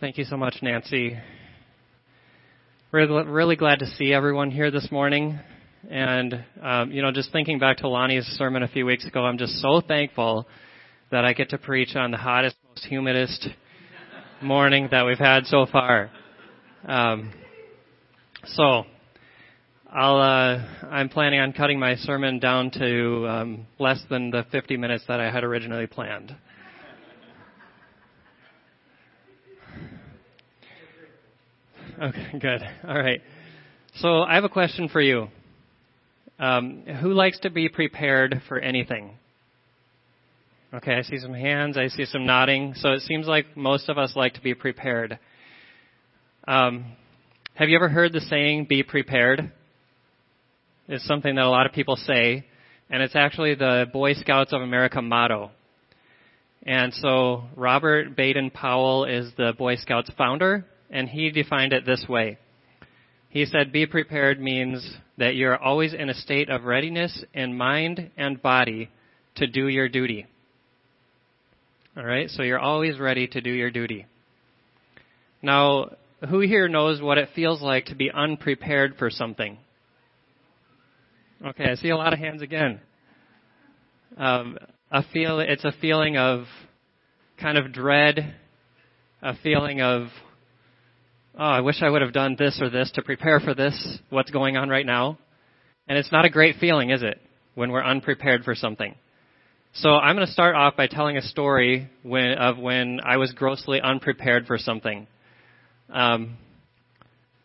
Thank you so much, Nancy. We're really glad to see everyone here this morning. And, um, you know, just thinking back to Lonnie's sermon a few weeks ago, I'm just so thankful that I get to preach on the hottest, most humidest morning that we've had so far. Um, so, I'll, uh, I'm planning on cutting my sermon down to um, less than the 50 minutes that I had originally planned. Okay, good. All right. So I have a question for you. Um, who likes to be prepared for anything? Okay, I see some hands. I see some nodding. So it seems like most of us like to be prepared. Um, have you ever heard the saying, be prepared? It's something that a lot of people say, and it's actually the Boy Scouts of America motto. And so Robert Baden Powell is the Boy Scouts founder, and he defined it this way. He said, Be prepared means that you're always in a state of readiness in mind and body to do your duty. All right, so you're always ready to do your duty. Now, who here knows what it feels like to be unprepared for something? Okay, I see a lot of hands again. Um, a feel, it's a feeling of kind of dread, a feeling of oh, I wish I would have done this or this to prepare for this, what's going on right now. And it's not a great feeling, is it, when we're unprepared for something? So I'm going to start off by telling a story when, of when I was grossly unprepared for something. Um,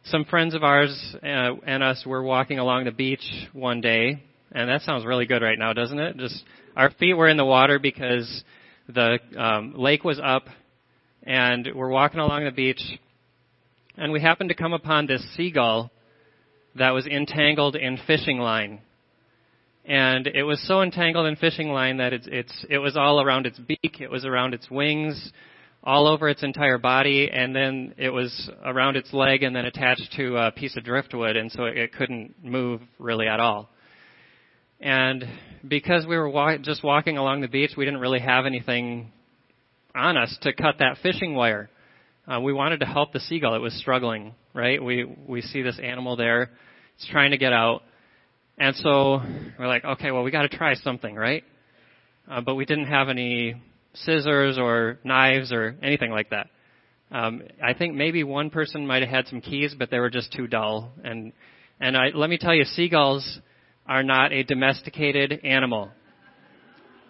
some friends of ours uh, and us were walking along the beach one day, and that sounds really good right now, doesn't it? Just our feet were in the water because the um, lake was up, and we're walking along the beach, and we happened to come upon this seagull that was entangled in fishing line. And it was so entangled in fishing line that it's, it's, it was all around its beak, it was around its wings, all over its entire body, and then it was around its leg and then attached to a piece of driftwood, and so it couldn't move really at all. And because we were wa- just walking along the beach, we didn't really have anything on us to cut that fishing wire. Uh, we wanted to help the seagull. It was struggling, right? We we see this animal there. It's trying to get out, and so we're like, okay, well, we got to try something, right? Uh, but we didn't have any scissors or knives or anything like that. Um, I think maybe one person might have had some keys, but they were just too dull. And and I, let me tell you, seagulls are not a domesticated animal.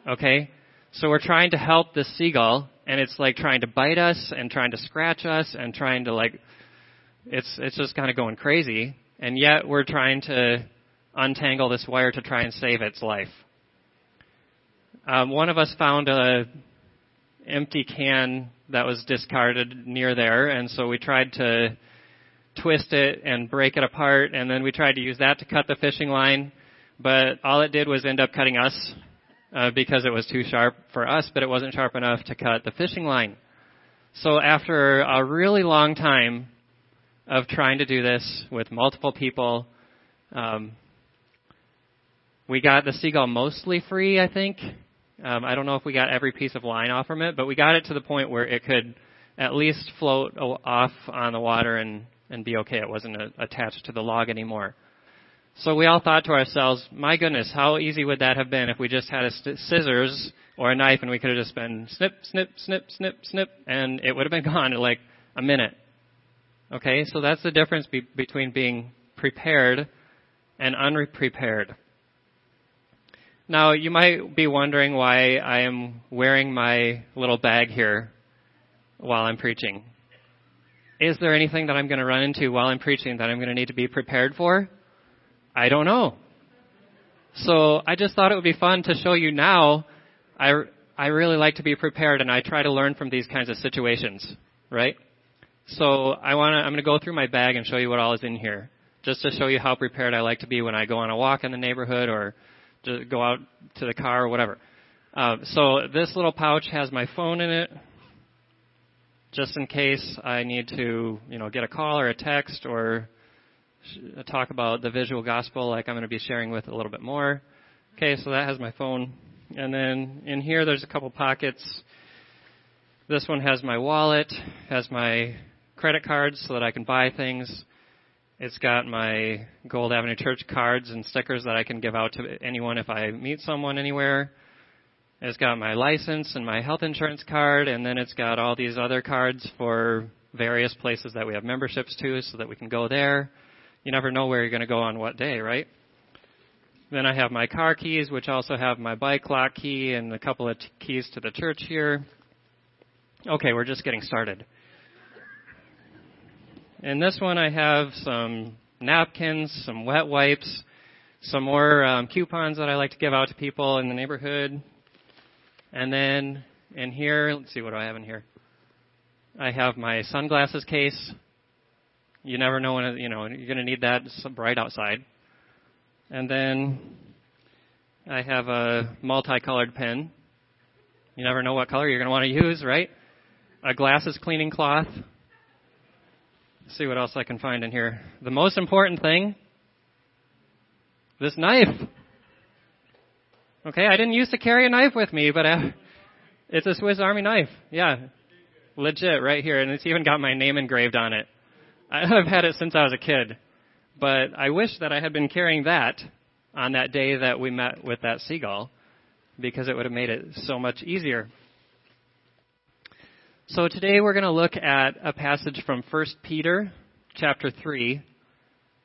Okay, so we're trying to help this seagull, and it's like trying to bite us and trying to scratch us and trying to like it's it's just kind of going crazy. And yet we're trying to untangle this wire to try and save its life. Um, one of us found a empty can that was discarded near there and so we tried to twist it and break it apart and then we tried to use that to cut the fishing line. But all it did was end up cutting us uh, because it was too sharp for us, but it wasn't sharp enough to cut the fishing line. So after a really long time of trying to do this with multiple people, um, we got the seagull mostly free, I think. Um, I don't know if we got every piece of line off from it, but we got it to the point where it could at least float off on the water and, and be okay. It wasn't a, attached to the log anymore. So we all thought to ourselves, my goodness, how easy would that have been if we just had a st- scissors or a knife and we could have just been snip, snip, snip, snip, snip, and it would have been gone in like a minute. Okay, so that's the difference be- between being prepared and unprepared. Now, you might be wondering why I am wearing my little bag here while I'm preaching. Is there anything that I'm going to run into while I'm preaching that I'm going to need to be prepared for? I don't know. So I just thought it would be fun to show you now. I, I really like to be prepared and I try to learn from these kinds of situations, right? So I want to, I'm going to go through my bag and show you what all is in here, just to show you how prepared I like to be when I go on a walk in the neighborhood or to go out to the car or whatever. Uh, so this little pouch has my phone in it, just in case I need to, you know, get a call or a text or talk about the visual gospel like I'm going to be sharing with a little bit more. Okay, so that has my phone. And then in here there's a couple pockets. This one has my wallet, has my credit cards so that I can buy things. It's got my Gold Avenue Church cards and stickers that I can give out to anyone if I meet someone anywhere. It's got my license and my health insurance card, and then it's got all these other cards for various places that we have memberships to so that we can go there. You never know where you're going to go on what day, right? Then I have my car keys, which also have my bike lock key and a couple of t- keys to the church here. Okay, we're just getting started. In this one, I have some napkins, some wet wipes, some more um, coupons that I like to give out to people in the neighborhood. And then in here, let's see what do I have in here. I have my sunglasses case. You never know when you know you're going to need that. It's bright outside. And then I have a multicolored pen. You never know what color you're going to want to use, right? A glasses cleaning cloth see what else I can find in here. The most important thing this knife. Okay, I didn't used to carry a knife with me, but uh, it's a Swiss Army knife. Yeah, legit right here, and it's even got my name engraved on it. I've had it since I was a kid, but I wish that I had been carrying that on that day that we met with that seagull, because it would have made it so much easier. So today we're going to look at a passage from 1 Peter chapter 3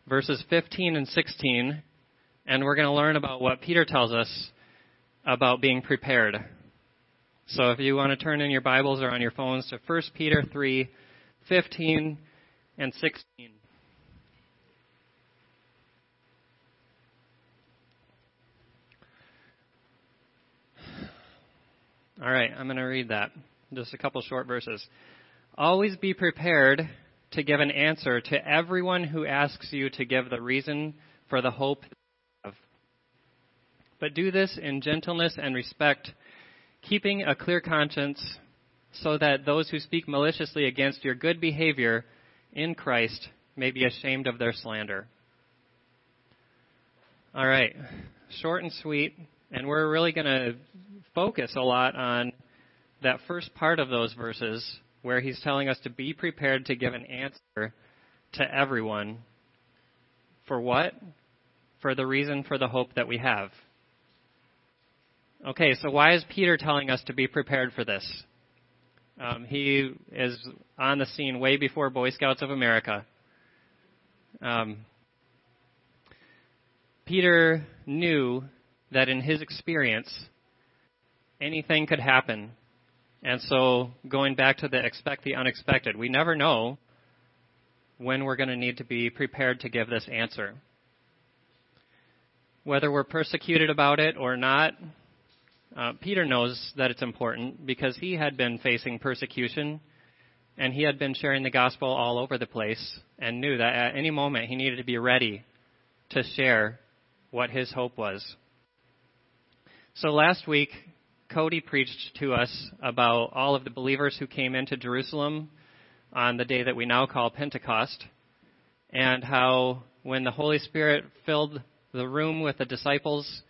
verses 15 and 16 and we're going to learn about what Peter tells us about being prepared. So if you want to turn in your Bibles or on your phones to 1 Peter 3 15 and 16. All right, I'm going to read that. Just a couple short verses. Always be prepared to give an answer to everyone who asks you to give the reason for the hope of. But do this in gentleness and respect, keeping a clear conscience, so that those who speak maliciously against your good behavior in Christ may be ashamed of their slander. All right, short and sweet, and we're really going to focus a lot on that first part of those verses where he's telling us to be prepared to give an answer to everyone. For what? For the reason for the hope that we have. Okay, so why is Peter telling us to be prepared for this? Um, he is on the scene way before Boy Scouts of America. Um, Peter knew that in his experience, anything could happen and so, going back to the expect the unexpected, we never know when we're going to need to be prepared to give this answer. Whether we're persecuted about it or not, uh, Peter knows that it's important because he had been facing persecution and he had been sharing the gospel all over the place and knew that at any moment he needed to be ready to share what his hope was. So last week, Cody preached to us about all of the believers who came into Jerusalem on the day that we now call Pentecost, and how when the Holy Spirit filled the room with the disciples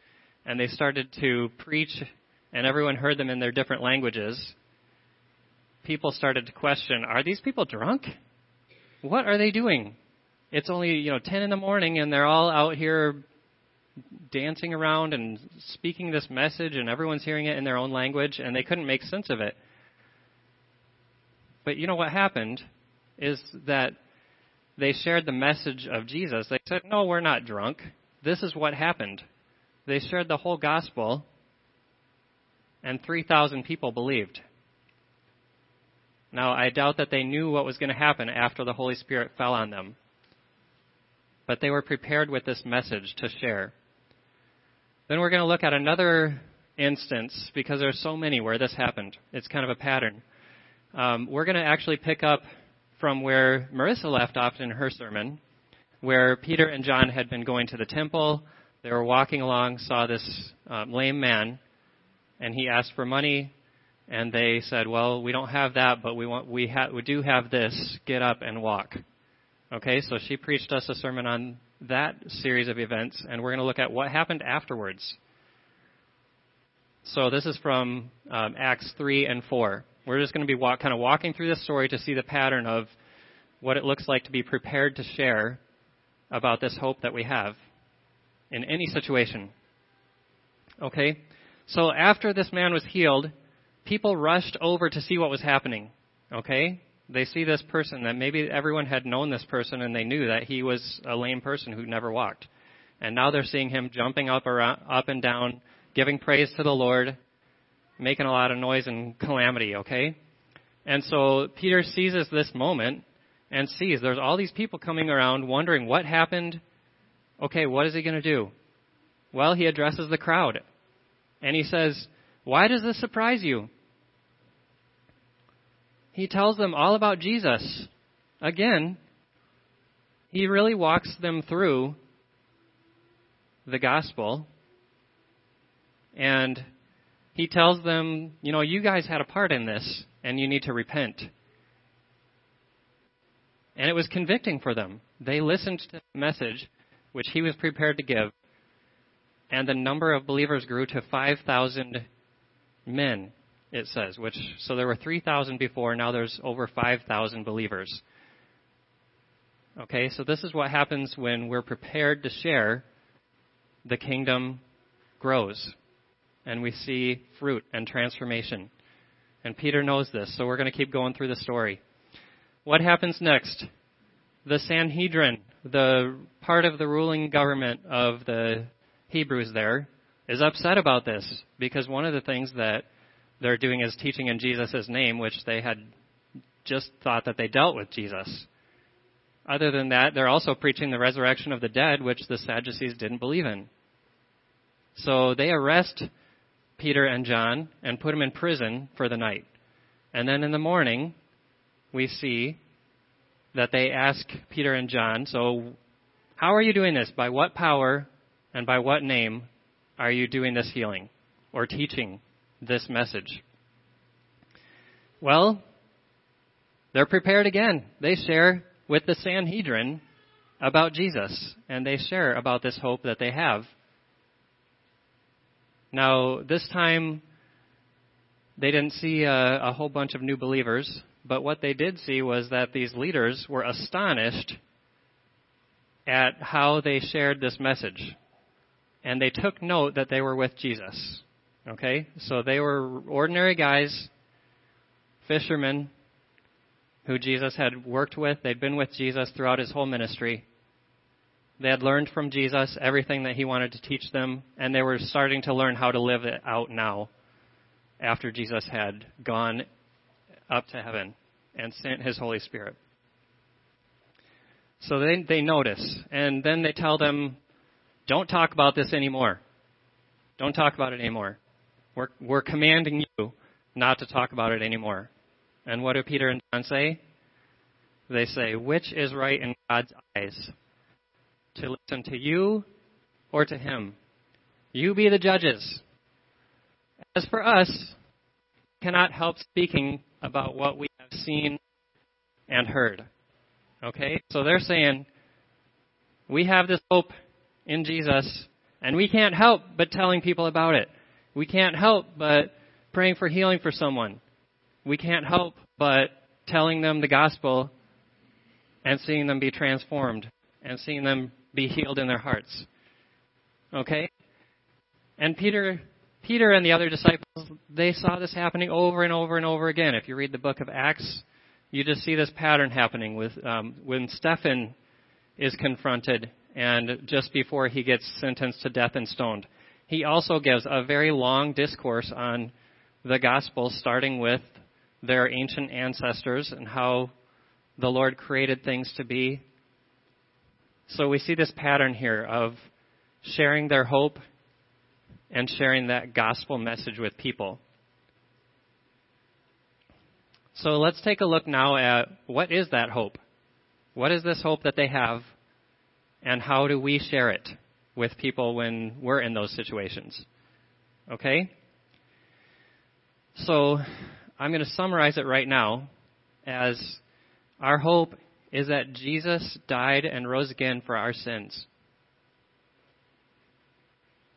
and they started to preach, and everyone heard them in their different languages, people started to question Are these people drunk? What are they doing? It's only, you know, 10 in the morning and they're all out here dancing around and speaking this message, and everyone's hearing it in their own language, and they couldn't make sense of it. But you know what happened is that they shared the message of Jesus. They said, No, we're not drunk. This is what happened. They shared the whole gospel, and 3,000 people believed. Now, I doubt that they knew what was going to happen after the Holy Spirit fell on them. But they were prepared with this message to share. Then we're going to look at another instance because there are so many where this happened. It's kind of a pattern. Um, we're going to actually pick up from where Marissa left off in her sermon, where Peter and John had been going to the temple. They were walking along, saw this um, lame man, and he asked for money. And they said, "Well, we don't have that, but we want we, ha- we do have this. Get up and walk." Okay, so she preached us a sermon on that series of events, and we're going to look at what happened afterwards. So this is from um, Acts 3 and 4. We're just going to be walk, kind of walking through this story to see the pattern of what it looks like to be prepared to share about this hope that we have in any situation. Okay? So after this man was healed, people rushed over to see what was happening. Okay? They see this person that maybe everyone had known this person and they knew that he was a lame person who never walked. And now they're seeing him jumping up around, up and down, giving praise to the Lord, making a lot of noise and calamity, okay? And so Peter seizes this moment and sees there's all these people coming around wondering what happened. Okay, what is he going to do? Well, he addresses the crowd and he says, Why does this surprise you? He tells them all about Jesus. Again, he really walks them through the gospel and he tells them, you know, you guys had a part in this and you need to repent. And it was convicting for them. They listened to the message which he was prepared to give, and the number of believers grew to 5,000 men, it says, which so there were 3,000 before, now there's over 5,000 believers. Okay, so this is what happens when we're prepared to share, the kingdom grows and we see fruit and transformation. And Peter knows this, so we're going to keep going through the story. What happens next? The Sanhedrin, the part of the ruling government of the Hebrews there, is upset about this because one of the things that they're doing is teaching in Jesus' name, which they had just thought that they dealt with Jesus. Other than that, they're also preaching the resurrection of the dead, which the Sadducees didn't believe in. So they arrest Peter and John and put them in prison for the night. And then in the morning, we see that they ask Peter and John, So, how are you doing this? By what power and by what name are you doing this healing or teaching this message? Well, they're prepared again. They share with the Sanhedrin about Jesus, and they share about this hope that they have now, this time, they didn't see a, a, whole bunch of new believers, but what they did see was that these leaders were astonished at how they shared this message. And they took note that they were with Jesus. Okay? So they were ordinary guys, fishermen, who Jesus had worked with. They'd been with Jesus throughout his whole ministry. They had learned from Jesus everything that he wanted to teach them, and they were starting to learn how to live it out now after Jesus had gone up to heaven and sent his Holy Spirit. So they, they notice, and then they tell them, don't talk about this anymore. Don't talk about it anymore. We're, we're commanding you not to talk about it anymore. And what do Peter and John say? They say, which is right in God's eyes? to listen to you or to him. You be the judges. As for us, cannot help speaking about what we have seen and heard. Okay? So they're saying, we have this hope in Jesus, and we can't help but telling people about it. We can't help but praying for healing for someone. We can't help but telling them the gospel and seeing them be transformed and seeing them be healed in their hearts. Okay? And Peter Peter and the other disciples, they saw this happening over and over and over again. If you read the book of Acts, you just see this pattern happening with um, when Stephen is confronted and just before he gets sentenced to death and stoned. He also gives a very long discourse on the gospel, starting with their ancient ancestors and how the Lord created things to be so we see this pattern here of sharing their hope and sharing that gospel message with people. So let's take a look now at what is that hope? What is this hope that they have? And how do we share it with people when we're in those situations? Okay? So I'm going to summarize it right now as our hope is that Jesus died and rose again for our sins.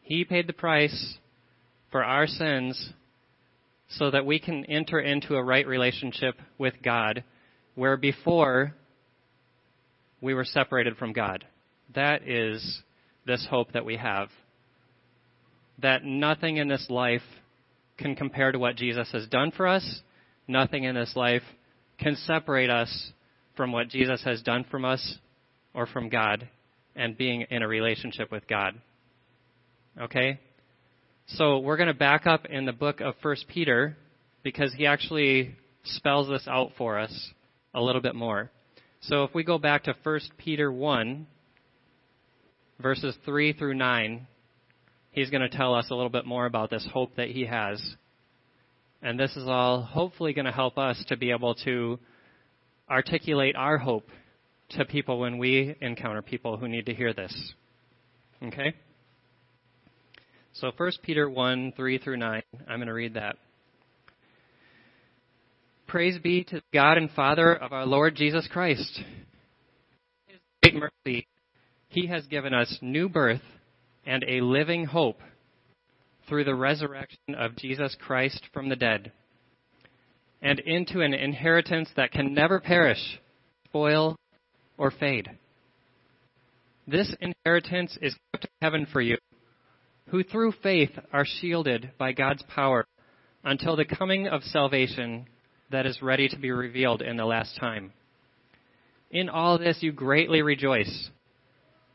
He paid the price for our sins so that we can enter into a right relationship with God, where before we were separated from God. That is this hope that we have. That nothing in this life can compare to what Jesus has done for us. Nothing in this life can separate us from what Jesus has done from us or from God and being in a relationship with God. Okay? So we're going to back up in the book of 1 Peter because he actually spells this out for us a little bit more. So if we go back to 1 Peter 1, verses 3 through 9, he's going to tell us a little bit more about this hope that he has. And this is all hopefully going to help us to be able to articulate our hope to people when we encounter people who need to hear this. Okay? So 1 Peter 1, 3 through 9, I'm going to read that. Praise be to God and Father of our Lord Jesus Christ. His great mercy, He has given us new birth and a living hope through the resurrection of Jesus Christ from the dead, and into an inheritance that can never perish, spoil, or fade. This inheritance is kept in heaven for you, who through faith are shielded by God's power until the coming of salvation that is ready to be revealed in the last time. In all this you greatly rejoice,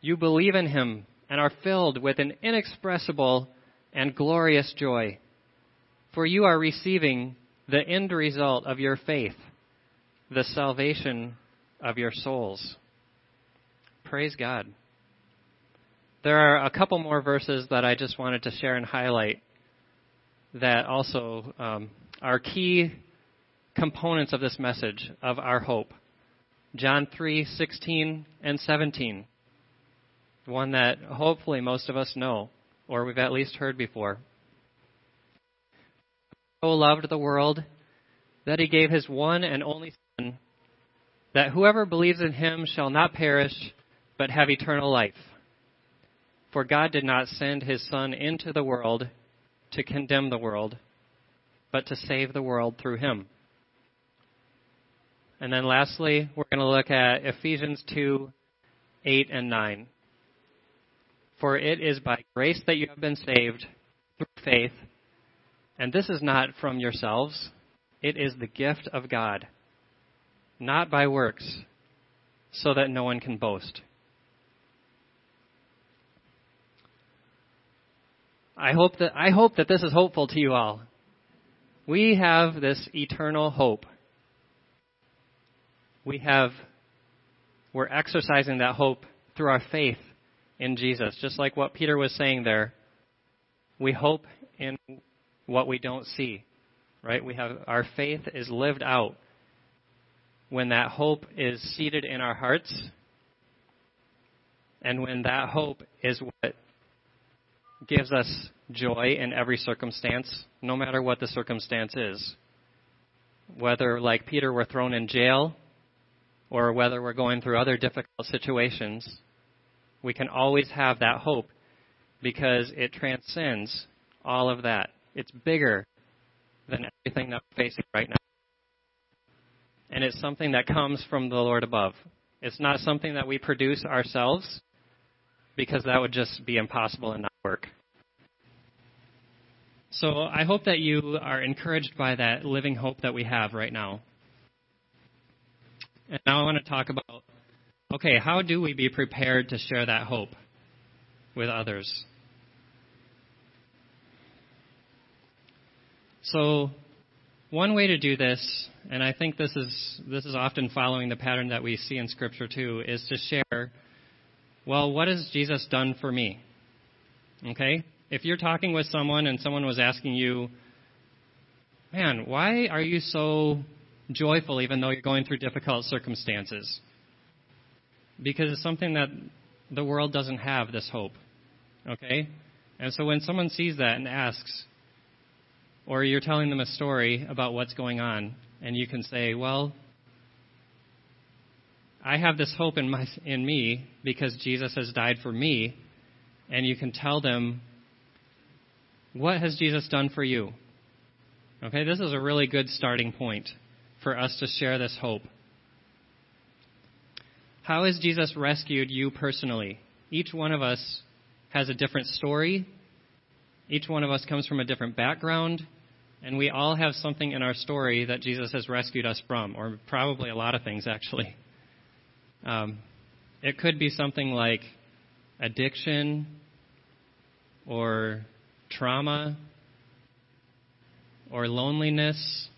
you believe in him and are filled with an inexpressible and glorious joy. For you are receiving the end result of your faith, the salvation of your souls. Praise God. There are a couple more verses that I just wanted to share and highlight that also um, are key components of this message of our hope. John 3:16 and 17. One that hopefully most of us know or we've at least heard before. So loved the world that he gave his one and only son that whoever believes in him shall not perish but have eternal life. For God did not send his son into the world to condemn the world, but to save the world through him. And then lastly, we're going to look at Ephesians 2 8 and 9. For it is by grace that you have been saved through faith, and this is not from yourselves, it is the gift of God, not by works, so that no one can boast. I hope that I hope that this is hopeful to you all. We have this eternal hope we have we're exercising that hope through our faith in Jesus. Just like what Peter was saying there, we hope in what we don't see. Right? We have our faith is lived out when that hope is seated in our hearts and when that hope is what gives us joy in every circumstance, no matter what the circumstance is. Whether, like Peter, we're thrown in jail or whether we're going through other difficult situations, we can always have that hope because it transcends all of that. It's bigger than everything that we're facing right now. And it's something that comes from the Lord above. It's not something that we produce ourselves because that would just be impossible and not work. So I hope that you are encouraged by that living hope that we have right now. And now I want to talk about okay, how do we be prepared to share that hope with others? So, one way to do this, and I think this is this is often following the pattern that we see in scripture too, is to share well, what has Jesus done for me? Okay? If you're talking with someone and someone was asking you, man, why are you so joyful even though you're going through difficult circumstances? Because it's something that the world doesn't have this hope. Okay? And so when someone sees that and asks, or you're telling them a story about what's going on, and you can say, well, I have this hope in, my, in me because Jesus has died for me, and you can tell them, what has Jesus done for you? Okay, this is a really good starting point for us to share this hope. How has Jesus rescued you personally? Each one of us has a different story. Each one of us comes from a different background. And we all have something in our story that Jesus has rescued us from, or probably a lot of things, actually. Um, it could be something like addiction or trauma or loneliness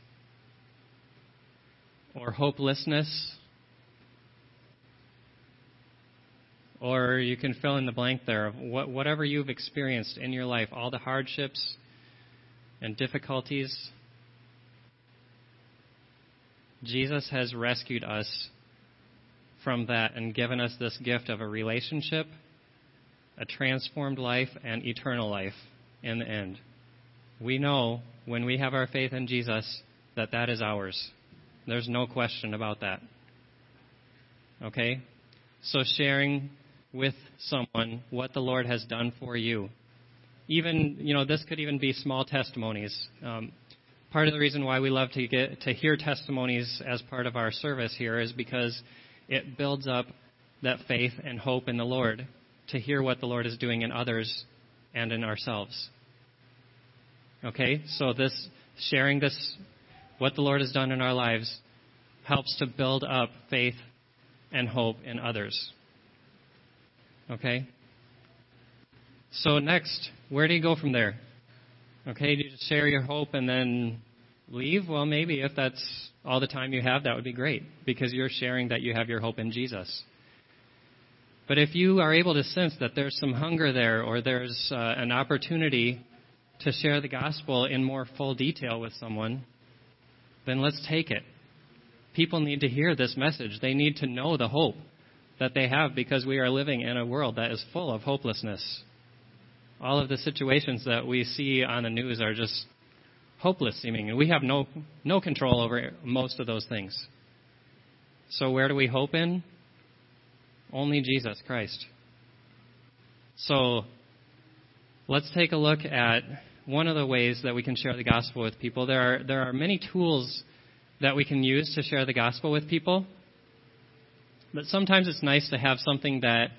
or hopelessness. Or you can fill in the blank there of what, whatever you've experienced in your life, all the hardships and difficulties. Jesus has rescued us from that and given us this gift of a relationship, a transformed life, and eternal life in the end. We know when we have our faith in Jesus that that is ours. There's no question about that. Okay? So sharing with someone what the Lord has done for you. Even, you know, this could even be small testimonies. Um, part of the reason why we love to get to hear testimonies as part of our service here is because it builds up that faith and hope in the Lord to hear what the Lord is doing in others and in ourselves. Okay? So this sharing this what the Lord has done in our lives helps to build up faith and hope in others. Okay? So next, where do you go from there? Okay, do you just share your hope and then leave? Well, maybe if that's all the time you have, that would be great because you're sharing that you have your hope in Jesus. But if you are able to sense that there's some hunger there or there's uh, an opportunity to share the gospel in more full detail with someone, then let's take it. People need to hear this message. They need to know the hope that they have because we are living in a world that is full of hopelessness. All of the situations that we see on the news are just hopeless seeming, and we have no, no control over most of those things. So, where do we hope in? Only Jesus Christ. So, let's take a look at one of the ways that we can share the gospel with people. There are, there are many tools that we can use to share the gospel with people, but sometimes it's nice to have something that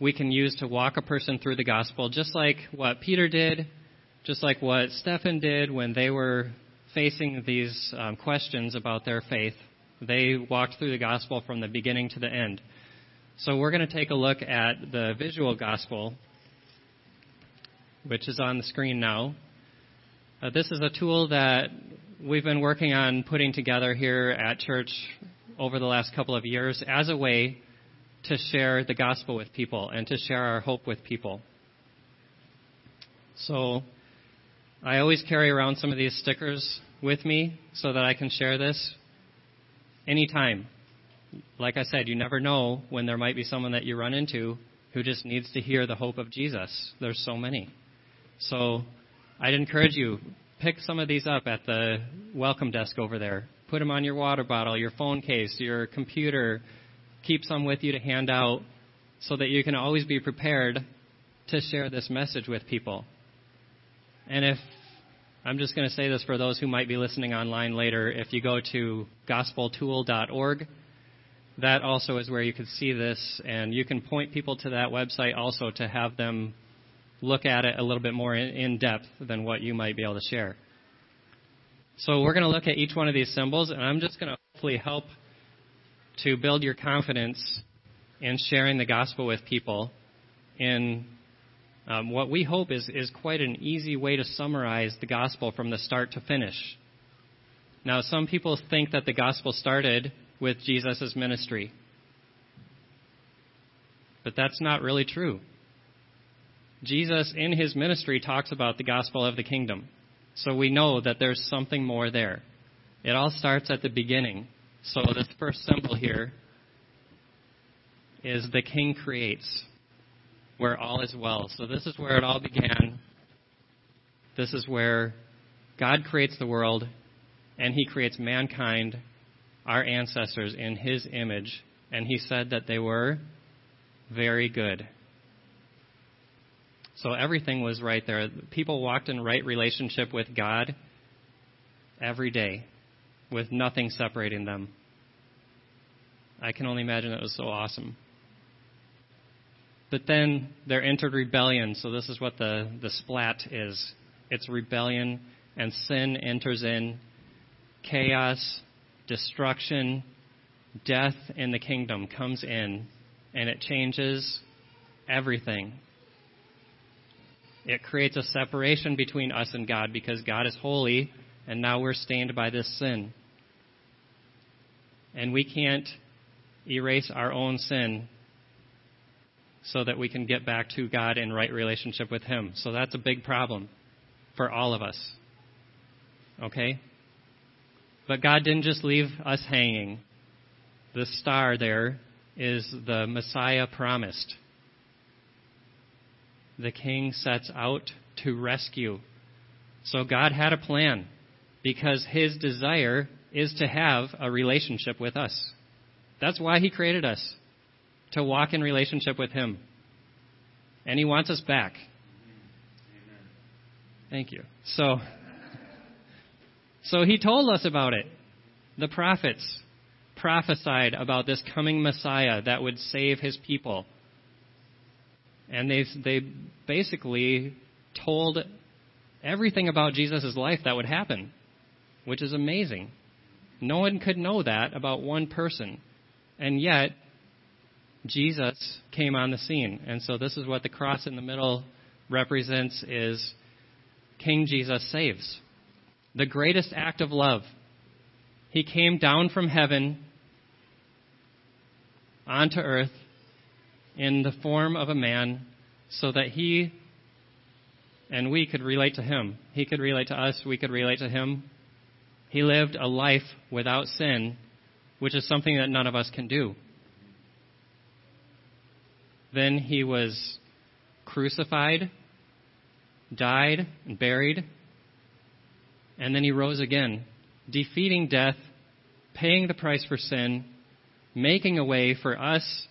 we can use to walk a person through the gospel, just like what Peter did, just like what Stephen did when they were facing these um, questions about their faith. They walked through the gospel from the beginning to the end. So we're going to take a look at the visual gospel which is on the screen now. Uh, this is a tool that we've been working on putting together here at church over the last couple of years as a way to share the gospel with people and to share our hope with people. So I always carry around some of these stickers with me so that I can share this anytime. Like I said, you never know when there might be someone that you run into who just needs to hear the hope of Jesus. There's so many. So I'd encourage you, pick some of these up at the welcome desk over there. Put them on your water bottle, your phone case, your computer. Keep some with you to hand out so that you can always be prepared to share this message with people. And if I'm just going to say this for those who might be listening online later, if you go to gospeltool.org, that also is where you can see this, and you can point people to that website also to have them look at it a little bit more in, depth than what you might be able to share. So we're going to look at each one of these symbols, and I'm just going to hopefully help to build your confidence in sharing the gospel with people in um, what we hope is, is quite an easy way to summarize the gospel from the start to finish. Now, some people think that the gospel started with Jesus' ministry, but that's not really true. Jesus, in his ministry, talks about the gospel of the kingdom. So we know that there's something more there. It all starts at the beginning. So this first symbol here is the king creates, where all is well. So this is where it all began. This is where God creates the world, and he creates mankind, our ancestors, in his image. And he said that they were very good. So everything was right there. People walked in right relationship with God every day with nothing separating them. I can only imagine it was so awesome. But then there entered rebellion, so this is what the, the splat is. It's rebellion, and sin enters in. Chaos, destruction, death in the kingdom comes in, and it changes everything. It creates a separation between us and God because God is holy, and now we're stained by this sin. And we can't erase our own sin so that we can get back to God in right relationship with Him. So that's a big problem for all of us. Okay? But God didn't just leave us hanging. The star there is the Messiah promised. The king sets out to rescue. So God had a plan because his desire is to have a relationship with us. That's why he created us, to walk in relationship with him. And he wants us back. Thank you. So, so he told us about it. The prophets prophesied about this coming Messiah that would save his people. And they, they basically told everything about Jesus' life that would happen, which is amazing. No one could know that about one person. And yet, Jesus came on the scene. And so this is what the cross in the middle represents is King Jesus saves. The greatest act of love. He came down from heaven onto earth in the form of a man so that he and we could relate to him. He could relate to us, we could relate to him. He lived a life without sin, which is something that none of us can do. Then he was crucified, died, and buried, and then he rose again, defeating death, paying the price for sin, making a way for us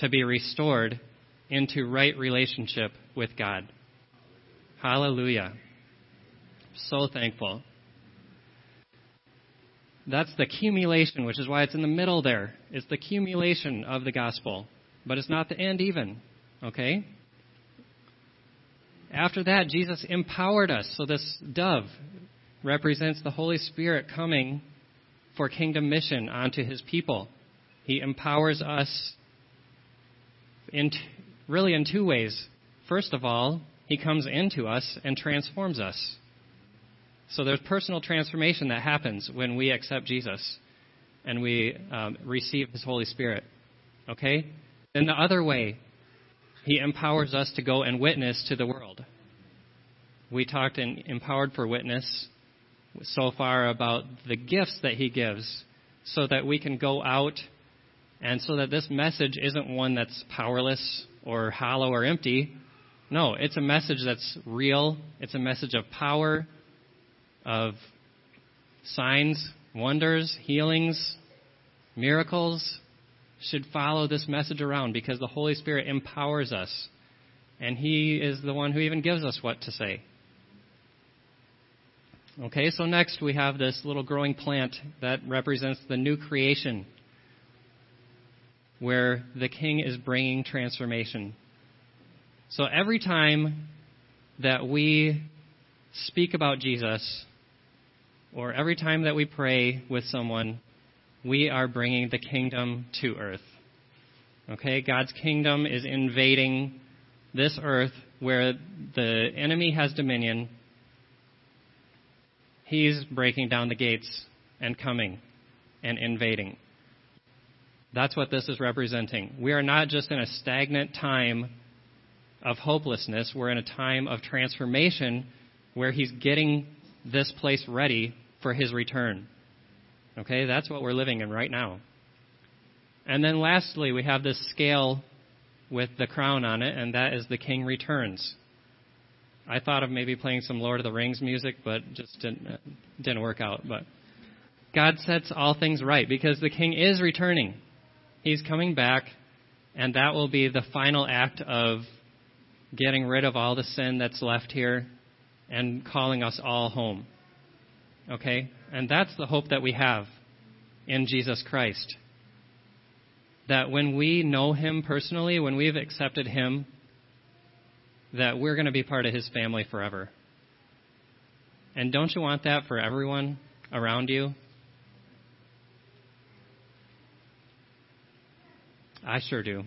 to be restored into right relationship with God. Hallelujah. So thankful. That's the accumulation, which is why it's in the middle there. It's the accumulation of the gospel, but it's not the end even. Okay? After that, Jesus empowered us. So this dove represents the Holy Spirit coming for kingdom mission onto his people. He empowers us in t- really in two ways. First of all, he comes into us and transforms us. So there's personal transformation that happens when we accept Jesus and we um, receive his Holy Spirit. Okay? In the other way, he empowers us to go and witness to the world. We talked in Empowered for Witness so far about the gifts that he gives so that we can go out and so that this message isn't one that's powerless or hollow or empty. No, it's a message that's real. It's a message of power, of signs, wonders, healings, miracles should follow this message around because the Holy Spirit empowers us. And He is the one who even gives us what to say. Okay, so next we have this little growing plant that represents the new creation where the king is bringing transformation. So every time that we speak about Jesus, or every time that we pray with someone, we are bringing the kingdom to earth. Okay? God's kingdom is invading this earth where the enemy has dominion He's breaking down the gates and coming and invading. That's what this is representing. We are not just in a stagnant time of hopelessness, we're in a time of transformation where He's getting this place ready for his return. Okay, that's what we're living in right now. And then lastly, we have this scale with the crown on it, and that is the king returns. I thought of maybe playing some Lord of the Rings music, but just didn't didn't work out. But God sets all things right because the king is returning. He's coming back, and that will be the final act of getting rid of all the sin that's left here and calling us all home. Okay? And that's the hope that we have in Jesus Christ. That when we know Him personally, when we've accepted Him, that we're going to be part of His family forever. And don't you want that for everyone around you? I sure do.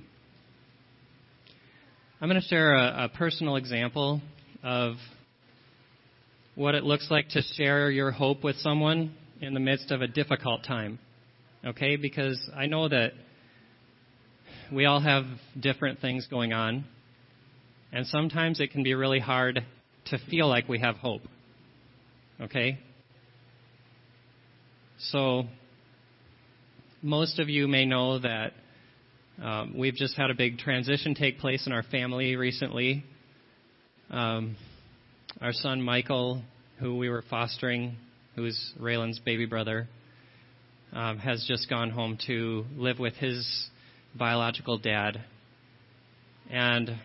I'm going to share a, a personal example of what it looks like to share your hope with someone in the midst of a difficult time. Okay? Because I know that we all have different things going on, and sometimes it can be really hard to feel like we have hope. Okay? So, most of you may know that um, we've just had a big transition take place in our family recently. Um, our son Michael, who we were fostering, who's Raylan's baby brother, um, has just gone home to live with his biological dad. And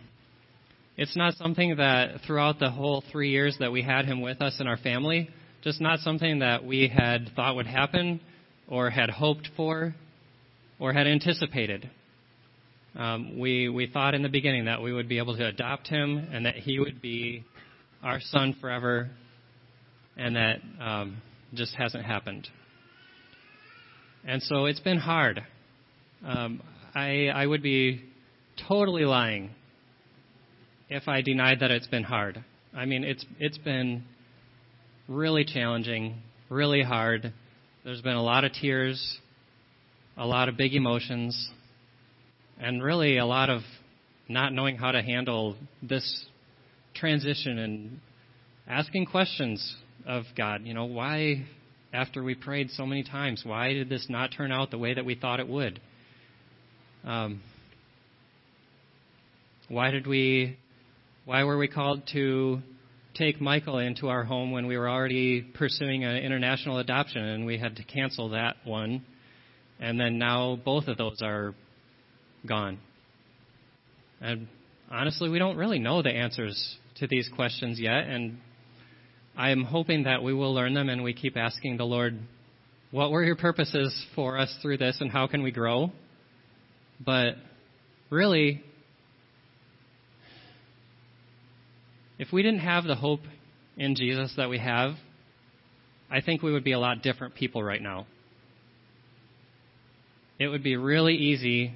it's not something that throughout the whole three years that we had him with us in our family, just not something that we had thought would happen or had hoped for or had anticipated. Um, we, we thought in the beginning that we would be able to adopt him and that he would be our son forever, and that um, just hasn't happened. And so it's been hard. Um, I, I would be totally lying if I denied that it's been hard. I mean, it's it's been really challenging, really hard. There's been a lot of tears, a lot of big emotions, and really a lot of not knowing how to handle this transition and asking questions of God. You know, why, after we prayed so many times, why did this not turn out the way that we thought it would? Um, why did we, why were we called to take Michael into our home when we were already pursuing an international adoption and we had to cancel that one? And then now both of those are gone. And honestly, we don't really know the answers to these questions yet, and I am hoping that we will learn them and we keep asking the Lord, what were your purposes for us through this and how can we grow? But really, if we didn't have the hope in Jesus that we have, I think we would be a lot different people right now. It would be really easy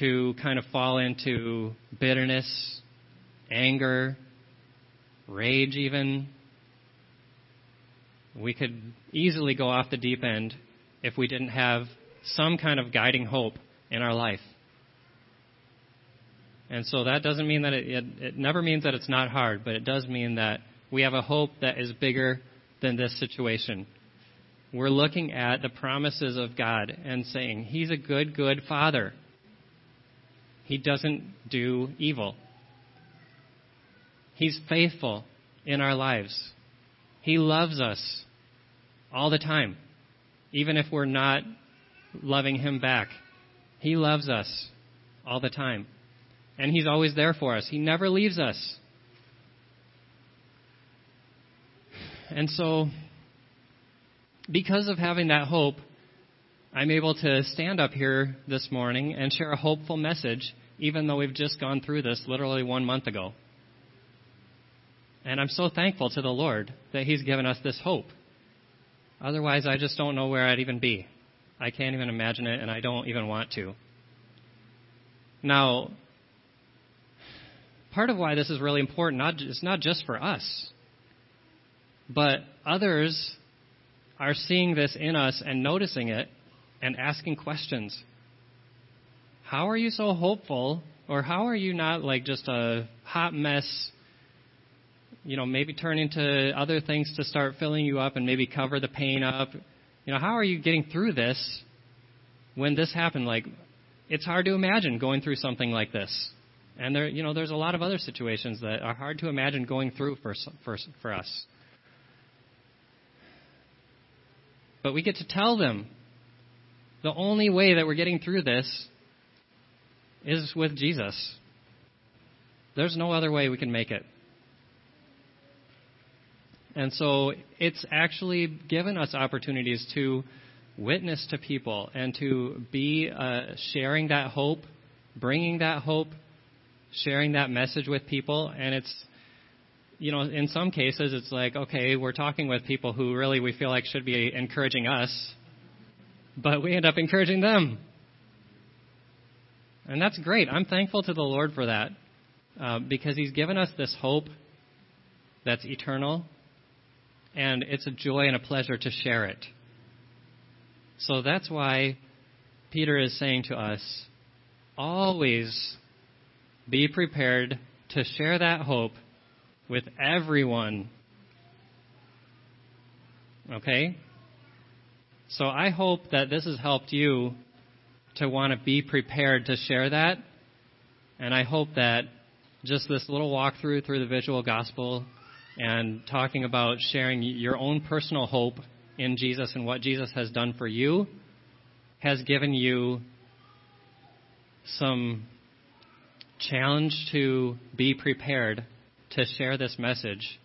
to kind of fall into bitterness, anger, rage, even. We could easily go off the deep end if we didn't have some kind of guiding hope in our life. And so that doesn't mean that it, it, it, never means that it's not hard, but it does mean that we have a hope that is bigger than this situation. We're looking at the promises of God and saying, He's a good, good Father. He doesn't do evil. He's faithful in our lives. He loves us all the time, even if we're not loving Him back. He loves us all the time. And He's always there for us. He never leaves us. And so, because of having that hope, I'm able to stand up here this morning and share a hopeful message, even though we've just gone through this literally one month ago. And I'm so thankful to the Lord that He's given us this hope. Otherwise, I just don't know where I'd even be. I can't even imagine it, and I don't even want to. Now, part of why this is really important, not, it's not just for us, but others are seeing this in us and noticing it and asking questions. How are you so hopeful? Or how are you not like just a hot mess you know, maybe turn into other things to start filling you up and maybe cover the pain up. You know, how are you getting through this when this happened? Like, it's hard to imagine going through something like this. And there, you know, there's a lot of other situations that are hard to imagine going through for, for, for us. But we get to tell them the only way that we're getting through this is with Jesus. There's no other way we can make it. And so it's actually given us opportunities to witness to people and to be uh, sharing that hope, bringing that hope, sharing that message with people. And it's, you know, in some cases, it's like, okay, we're talking with people who really we feel like should be encouraging us, but we end up encouraging them. And that's great. I'm thankful to the Lord for that uh, because He's given us this hope that's eternal and it's a joy and a pleasure to share it. So that's why Peter is saying to us always be prepared to share that hope with everyone. Okay? So I hope that this has helped you to want to be prepared to share that. And I hope that just this little walkthrough through the visual gospel and talking about sharing your own personal hope in Jesus and what Jesus has done for you has given you some challenge to be prepared to share this message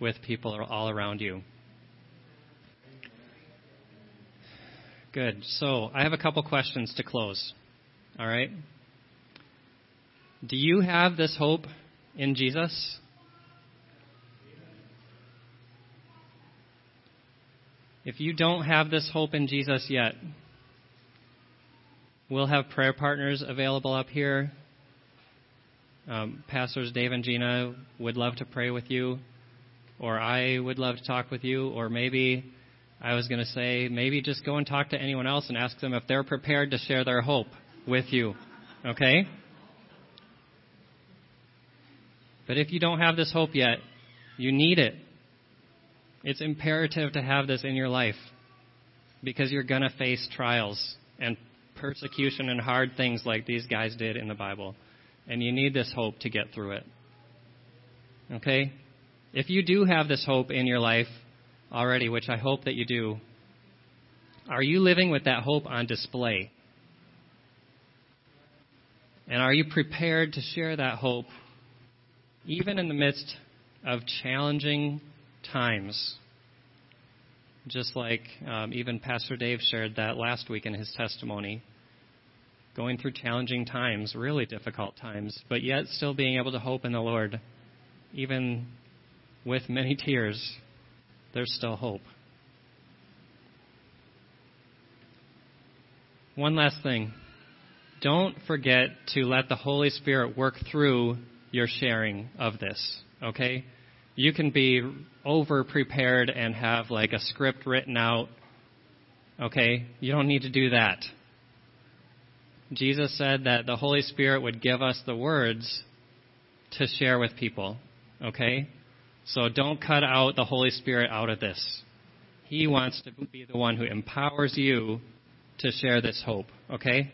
with people all around you. Good. So, I have a couple questions to close. All right? Do you have this hope in Jesus? If you don't have this hope in Jesus yet, we'll have prayer partners available up here. Um, Pastors Dave and Gina would love to pray with you, or I would love to talk with you, or maybe I was going to say, maybe just go and talk to anyone else and ask them if they're prepared to share their hope with you. Okay? But if you don't have this hope yet, you need it. It's imperative to have this in your life because you're going to face trials and persecution and hard things like these guys did in the Bible. And you need this hope to get through it. Okay? If you do have this hope in your life already, which I hope that you do, are you living with that hope on display? And are you prepared to share that hope even in the midst of challenging times. Just like um, even Pastor Dave shared that last week in his testimony. Going through challenging times, really difficult times, but yet still being able to hope in the Lord. Even with many tears, there's still hope. One last thing. Don't forget to let the Holy Spirit work through your sharing of this, okay? you can be over prepared and have like a script written out. Okay? You don't need to do that. Jesus said that the Holy Spirit would give us the words to share with people. Okay? So don't cut out the Holy Spirit out of this. He wants to be the one who empowers you to share this hope. Okay?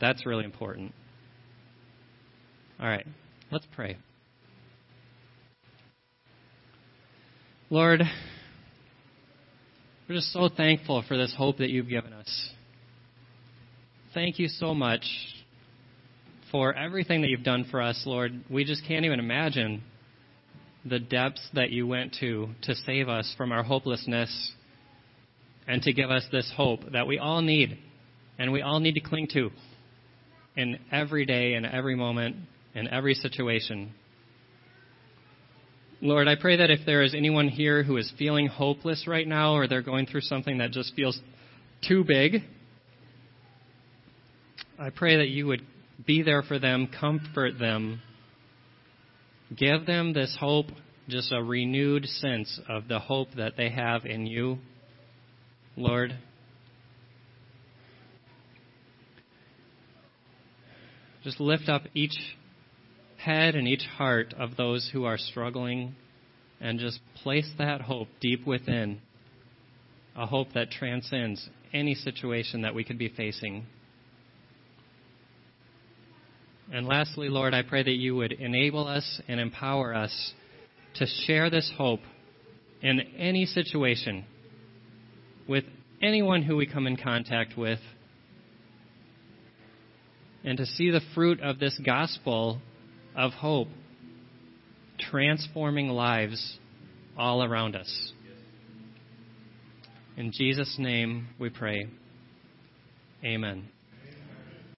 That's really important. All right. Let's pray. Lord, we're just so thankful for this hope that you've given us. Thank you so much for everything that you've done for us, Lord. We just can't even imagine the depths that you went to to save us from our hopelessness and to give us this hope that we all need and we all need to cling to in every day, in every moment, in every situation. Lord, I pray that if there is anyone here who is feeling hopeless right now or they're going through something that just feels too big, I pray that you would be there for them, comfort them, give them this hope, just a renewed sense of the hope that they have in you, Lord. Just lift up each head and each heart of those who are struggling and just place that hope deep within. A hope that transcends any situation that we could be facing. And lastly, Lord, I pray that you would enable us and empower us to share this hope in any situation with anyone who we come in contact with and to see the fruit of this gospel of hope transforming lives all around us. In Jesus' name we pray. Amen.